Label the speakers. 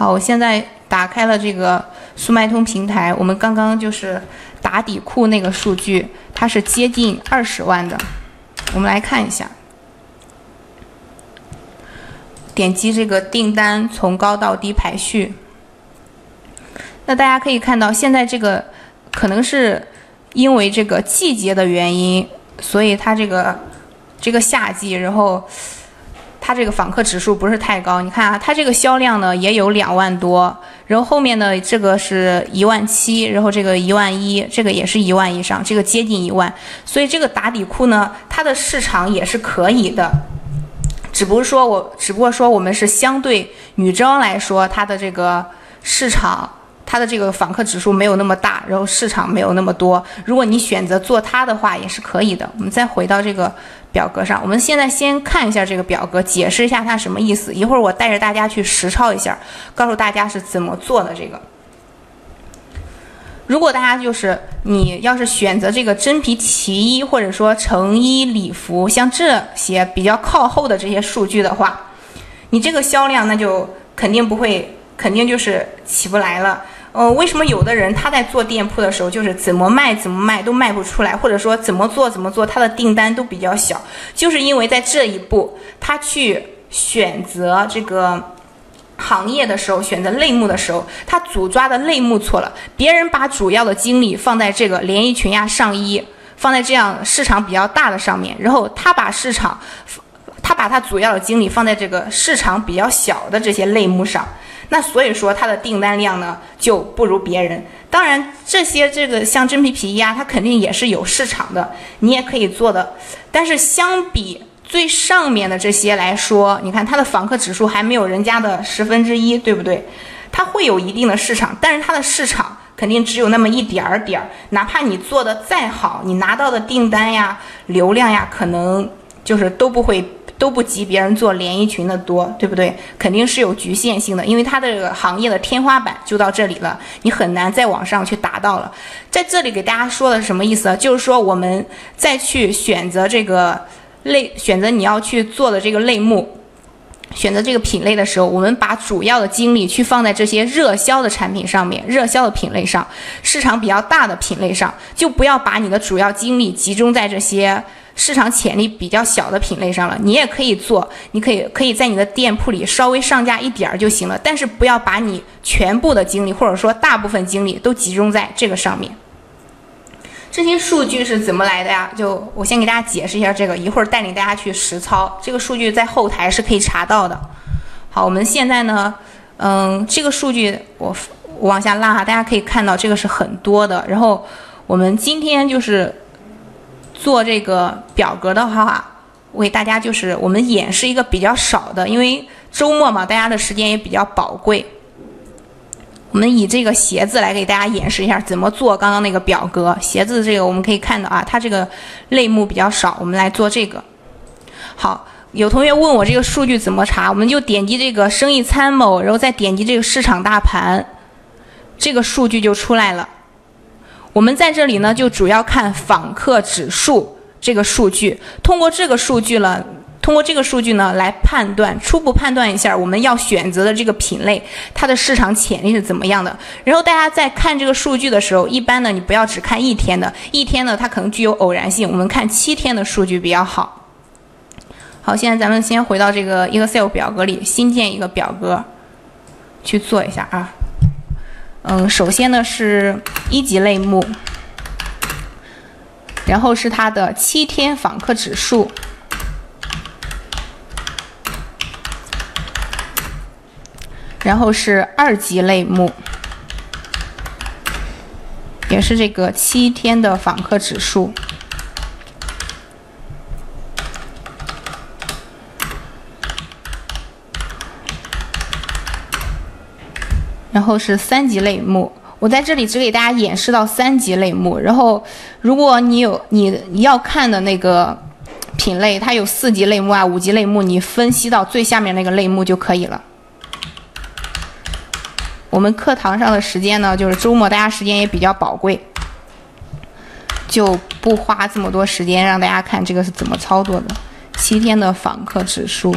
Speaker 1: 好，我现在打开了这个速卖通平台，我们刚刚就是打底库那个数据，它是接近二十万的。我们来看一下，点击这个订单从高到低排序。那大家可以看到，现在这个可能是因为这个季节的原因，所以它这个这个夏季，然后它这个访客指数不是太高。你看啊，它这个销量呢也有两万多，然后后面的这个是一万七，然后这个一万一，这个也是一万以上，这个接近一万。所以这个打底裤呢，它的市场也是可以的，只不过说我只不过说我们是相对女装来说，它的这个市场。它的这个访客指数没有那么大，然后市场没有那么多。如果你选择做它的话，也是可以的。我们再回到这个表格上，我们现在先看一下这个表格，解释一下它什么意思。一会儿我带着大家去实操一下，告诉大家是怎么做的。这个，如果大家就是你要是选择这个真皮旗衣或者说成衣礼服，像这些比较靠后的这些数据的话，你这个销量那就肯定不会，肯定就是起不来了。呃，为什么有的人他在做店铺的时候，就是怎么卖怎么卖都卖不出来，或者说怎么做怎么做，他的订单都比较小，就是因为在这一步，他去选择这个行业的时候，选择类目的时候，他主抓的类目错了。别人把主要的精力放在这个连衣裙呀、上衣，放在这样市场比较大的上面，然后他把市场，他把他主要的精力放在这个市场比较小的这些类目上。那所以说它的订单量呢就不如别人。当然，这些这个像真皮皮衣啊，它肯定也是有市场的，你也可以做的。但是相比最上面的这些来说，你看它的访客指数还没有人家的十分之一，对不对？它会有一定的市场，但是它的市场肯定只有那么一点儿点儿。哪怕你做的再好，你拿到的订单呀、流量呀，可能就是都不会。都不及别人做连衣裙的多，对不对？肯定是有局限性的，因为它的行业的天花板就到这里了，你很难再往上去达到了。在这里给大家说的是什么意思？就是说我们再去选择这个类，选择你要去做的这个类目，选择这个品类的时候，我们把主要的精力去放在这些热销的产品上面，热销的品类上，市场比较大的品类上，就不要把你的主要精力集中在这些。市场潜力比较小的品类上了，你也可以做，你可以可以在你的店铺里稍微上架一点儿就行了，但是不要把你全部的精力或者说大部分精力都集中在这个上面。这些数据是怎么来的呀？就我先给大家解释一下这个，一会儿带领大家去实操。这个数据在后台是可以查到的。好，我们现在呢，嗯，这个数据我往下拉哈，大家可以看到这个是很多的。然后我们今天就是。做这个表格的话，我给大家就是我们演示一个比较少的，因为周末嘛，大家的时间也比较宝贵。我们以这个鞋子来给大家演示一下怎么做刚刚那个表格。鞋子这个我们可以看到啊，它这个类目比较少，我们来做这个。好，有同学问我这个数据怎么查，我们就点击这个生意参谋，然后再点击这个市场大盘，这个数据就出来了。我们在这里呢，就主要看访客指数这个数据。通过这个数据了，通过这个数据呢，来判断初步判断一下我们要选择的这个品类它的市场潜力是怎么样的。然后大家在看这个数据的时候，一般呢你不要只看一天的，一天呢它可能具有偶然性。我们看七天的数据比较好。好，现在咱们先回到这个 Excel 表格里，新建一个表格去做一下啊。嗯，首先呢是一级类目，然后是它的七天访客指数，然后是二级类目，也是这个七天的访客指数。然后是三级类目，我在这里只给大家演示到三级类目。然后，如果你有你你要看的那个品类，它有四级类目啊、五级类目，你分析到最下面那个类目就可以了。我们课堂上的时间呢，就是周末大家时间也比较宝贵，就不花这么多时间让大家看这个是怎么操作的。七天的访客指数。